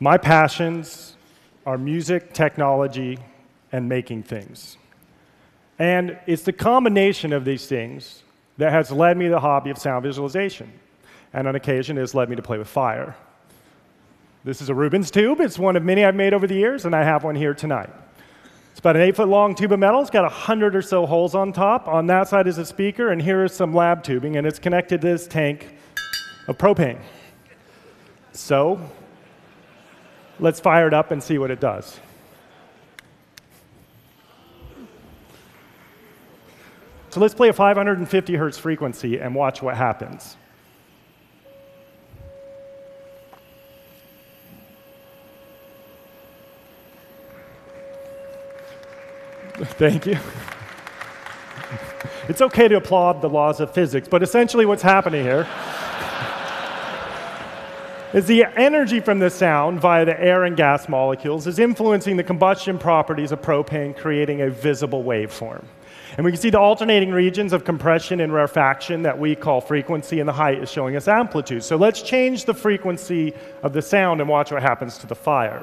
My passions are music, technology, and making things. And it's the combination of these things that has led me to the hobby of sound visualization, and on occasion has led me to play with fire. This is a Rubens tube. It's one of many I've made over the years, and I have one here tonight. It's about an eight foot long tube of metal. It's got a hundred or so holes on top. On that side is a speaker, and here is some lab tubing, and it's connected to this tank of propane. So let's fire it up and see what it does. So let's play a 550 hertz frequency and watch what happens. Thank you. It's okay to applaud the laws of physics, but essentially what's happening here is the energy from the sound via the air and gas molecules is influencing the combustion properties of propane, creating a visible waveform. And we can see the alternating regions of compression and rarefaction that we call frequency, and the height is showing us amplitude. So let's change the frequency of the sound and watch what happens to the fire.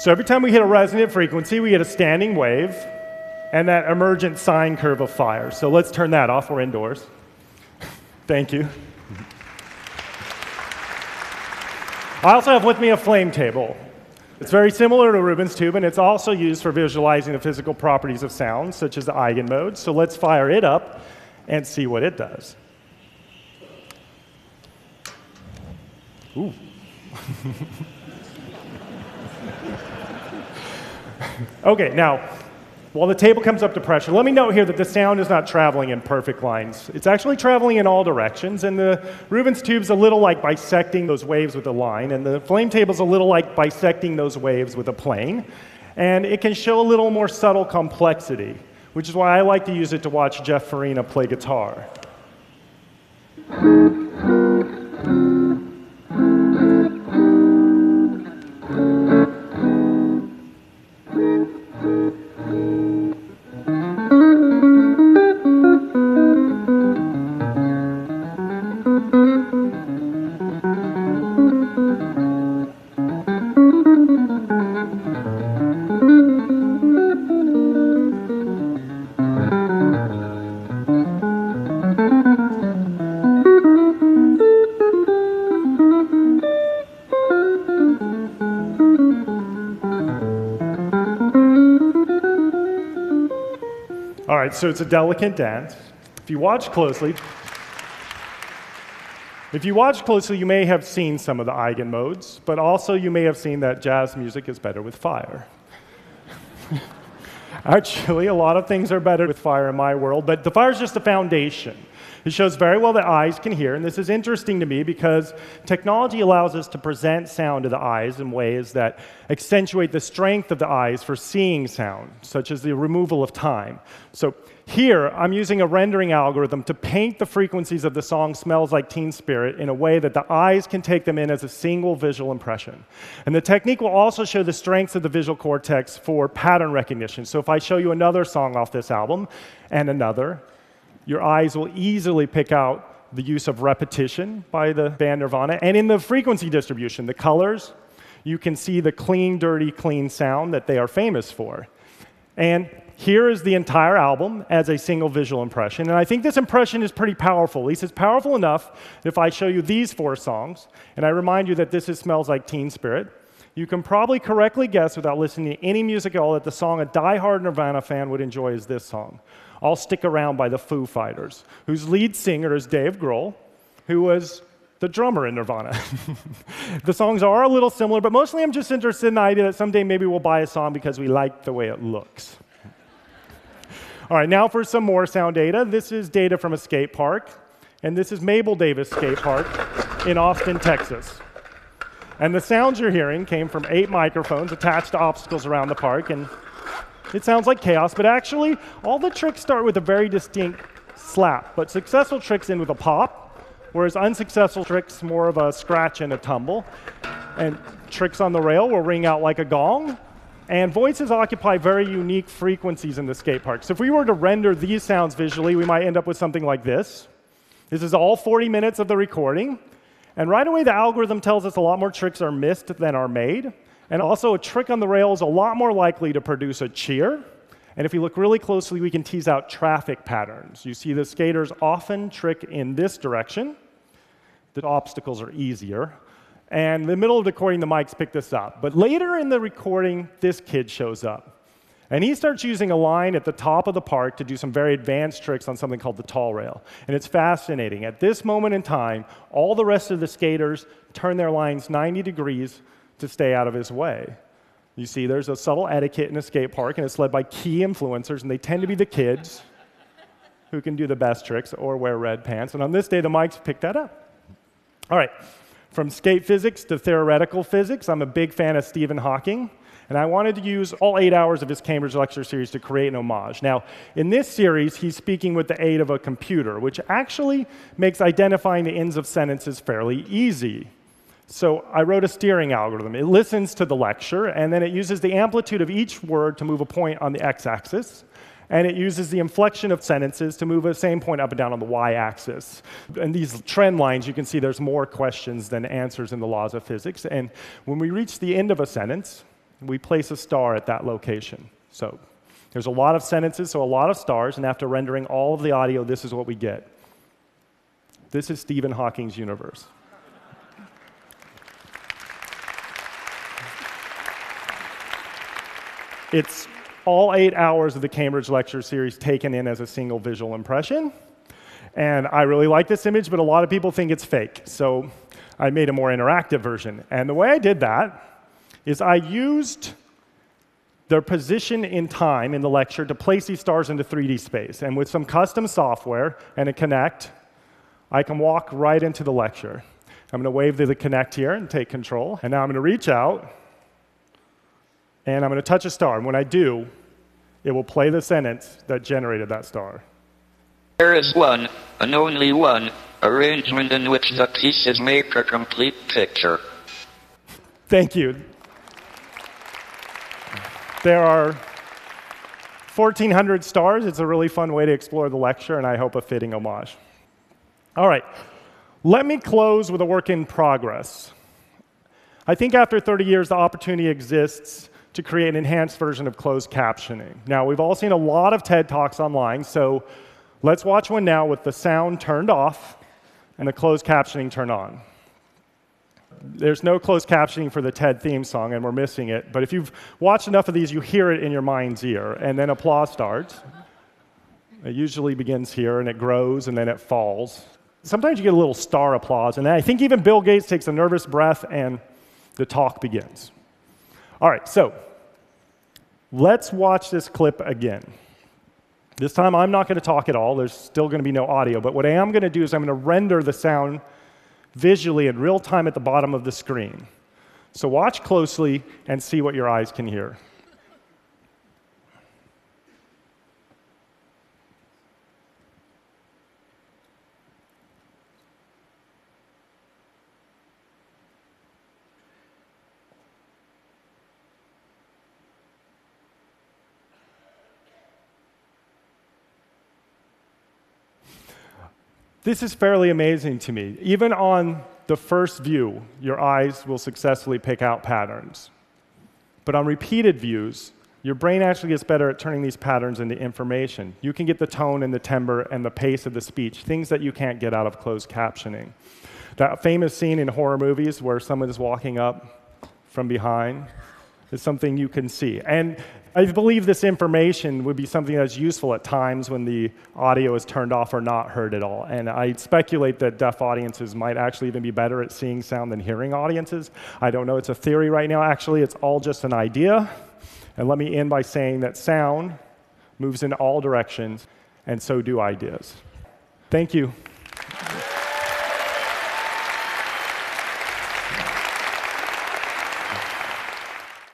So every time we hit a resonant frequency, we get a standing wave and that emergent sine curve of fire. So let's turn that off. We're indoors. Thank you. I also have with me a flame table. It's very similar to Rubens tube, and it's also used for visualizing the physical properties of sound, such as the eigenmodes. So let's fire it up and see what it does. Ooh. okay, now, while the table comes up to pressure, let me note here that the sound is not traveling in perfect lines. It's actually traveling in all directions, and the Rubens tube's a little like bisecting those waves with a line, and the flame table's a little like bisecting those waves with a plane. And it can show a little more subtle complexity, which is why I like to use it to watch Jeff Farina play guitar. Right, so it's a delicate dance. If you watch closely, if you watch closely, you may have seen some of the eigenmodes, but also you may have seen that jazz music is better with fire. Actually, a lot of things are better with fire in my world, but the fire is just the foundation. It shows very well that eyes can hear, and this is interesting to me because technology allows us to present sound to the eyes in ways that accentuate the strength of the eyes for seeing sound, such as the removal of time. So here, I'm using a rendering algorithm to paint the frequencies of the song Smells Like Teen Spirit in a way that the eyes can take them in as a single visual impression. And the technique will also show the strengths of the visual cortex for pattern recognition. So if I show you another song off this album and another your eyes will easily pick out the use of repetition by the band Nirvana. And in the frequency distribution, the colors, you can see the clean, dirty, clean sound that they are famous for. And here is the entire album as a single visual impression. And I think this impression is pretty powerful. At least it's powerful enough if I show you these four songs, and I remind you that this is Smells Like Teen Spirit, you can probably correctly guess without listening to any music at all that the song a die-hard Nirvana fan would enjoy is this song. I'll Stick Around by the Foo Fighters, whose lead singer is Dave Grohl, who was the drummer in Nirvana. the songs are a little similar, but mostly I'm just interested in the idea that someday maybe we'll buy a song because we like the way it looks. All right, now for some more sound data. This is data from a skate park, and this is Mabel Davis Skate Park in Austin, Texas. And the sounds you're hearing came from eight microphones attached to obstacles around the park, and it sounds like chaos, but actually, all the tricks start with a very distinct slap. But successful tricks end with a pop, whereas unsuccessful tricks more of a scratch and a tumble. And tricks on the rail will ring out like a gong, And voices occupy very unique frequencies in the skate park. So if we were to render these sounds visually, we might end up with something like this. This is all 40 minutes of the recording. And right away, the algorithm tells us a lot more tricks are missed than are made. And also, a trick on the rail is a lot more likely to produce a cheer. And if we look really closely, we can tease out traffic patterns. You see the skaters often trick in this direction. The obstacles are easier. And in the middle of the recording, the mics pick this up. But later in the recording, this kid shows up. And he starts using a line at the top of the park to do some very advanced tricks on something called the tall rail. And it's fascinating. At this moment in time, all the rest of the skaters turn their lines 90 degrees to stay out of his way. You see, there's a subtle etiquette in a skate park, and it's led by key influencers, and they tend to be the kids who can do the best tricks or wear red pants. And on this day, the mics picked that up. All right. From skate physics to theoretical physics, I'm a big fan of Stephen Hawking, and I wanted to use all eight hours of his Cambridge lecture series to create an homage. Now, in this series, he's speaking with the aid of a computer, which actually makes identifying the ends of sentences fairly easy. So I wrote a steering algorithm. It listens to the lecture, and then it uses the amplitude of each word to move a point on the x-axis and it uses the inflection of sentences to move the same point up and down on the y-axis. And these trend lines, you can see there's more questions than answers in the laws of physics. And when we reach the end of a sentence, we place a star at that location. So there's a lot of sentences, so a lot of stars, and after rendering all of the audio, this is what we get. This is Stephen Hawking's universe. It's all eight hours of the Cambridge Lecture Series taken in as a single visual impression. And I really like this image, but a lot of people think it's fake. So I made a more interactive version. And the way I did that is I used their position in time in the lecture to place these stars into 3D space. And with some custom software and a Kinect, I can walk right into the lecture. I'm going to wave the Kinect here and take control. And now I'm going to reach out and I'm going to touch a star. And when I do, it will play the sentence that generated that star. There is one, and only one, arrangement in which the pieces make a complete picture. Thank you. There are 1,400 stars. It's a really fun way to explore the lecture, and I hope a fitting homage. All right, let me close with a work in progress. I think after 30 years, the opportunity exists to create an enhanced version of closed captioning. Now, we've all seen a lot of TED Talks online, so let's watch one now with the sound turned off and the closed captioning turned on. There's no closed captioning for the TED theme song, and we're missing it. But if you've watched enough of these, you hear it in your mind's ear, and then applause starts. It usually begins here, and it grows, and then it falls. Sometimes you get a little star applause, and I think even Bill Gates takes a nervous breath, and the talk begins. All right, so let's watch this clip again. This time I'm not going to talk at all. There's still going to be no audio. But what I am going to do is I'm going to render the sound visually in real time at the bottom of the screen. So watch closely and see what your eyes can hear. This is fairly amazing to me. Even on the first view, your eyes will successfully pick out patterns. But on repeated views, your brain actually gets better at turning these patterns into information. You can get the tone and the timbre and the pace of the speech, things that you can't get out of closed captioning. That famous scene in horror movies where someone is walking up from behind is something you can see. And I believe this information would be something that's useful at times when the audio is turned off or not heard at all. And I speculate that deaf audiences might actually even be better at seeing sound than hearing audiences. I don't know, it's a theory right now. Actually, it's all just an idea. And let me end by saying that sound moves in all directions, and so do ideas. Thank you.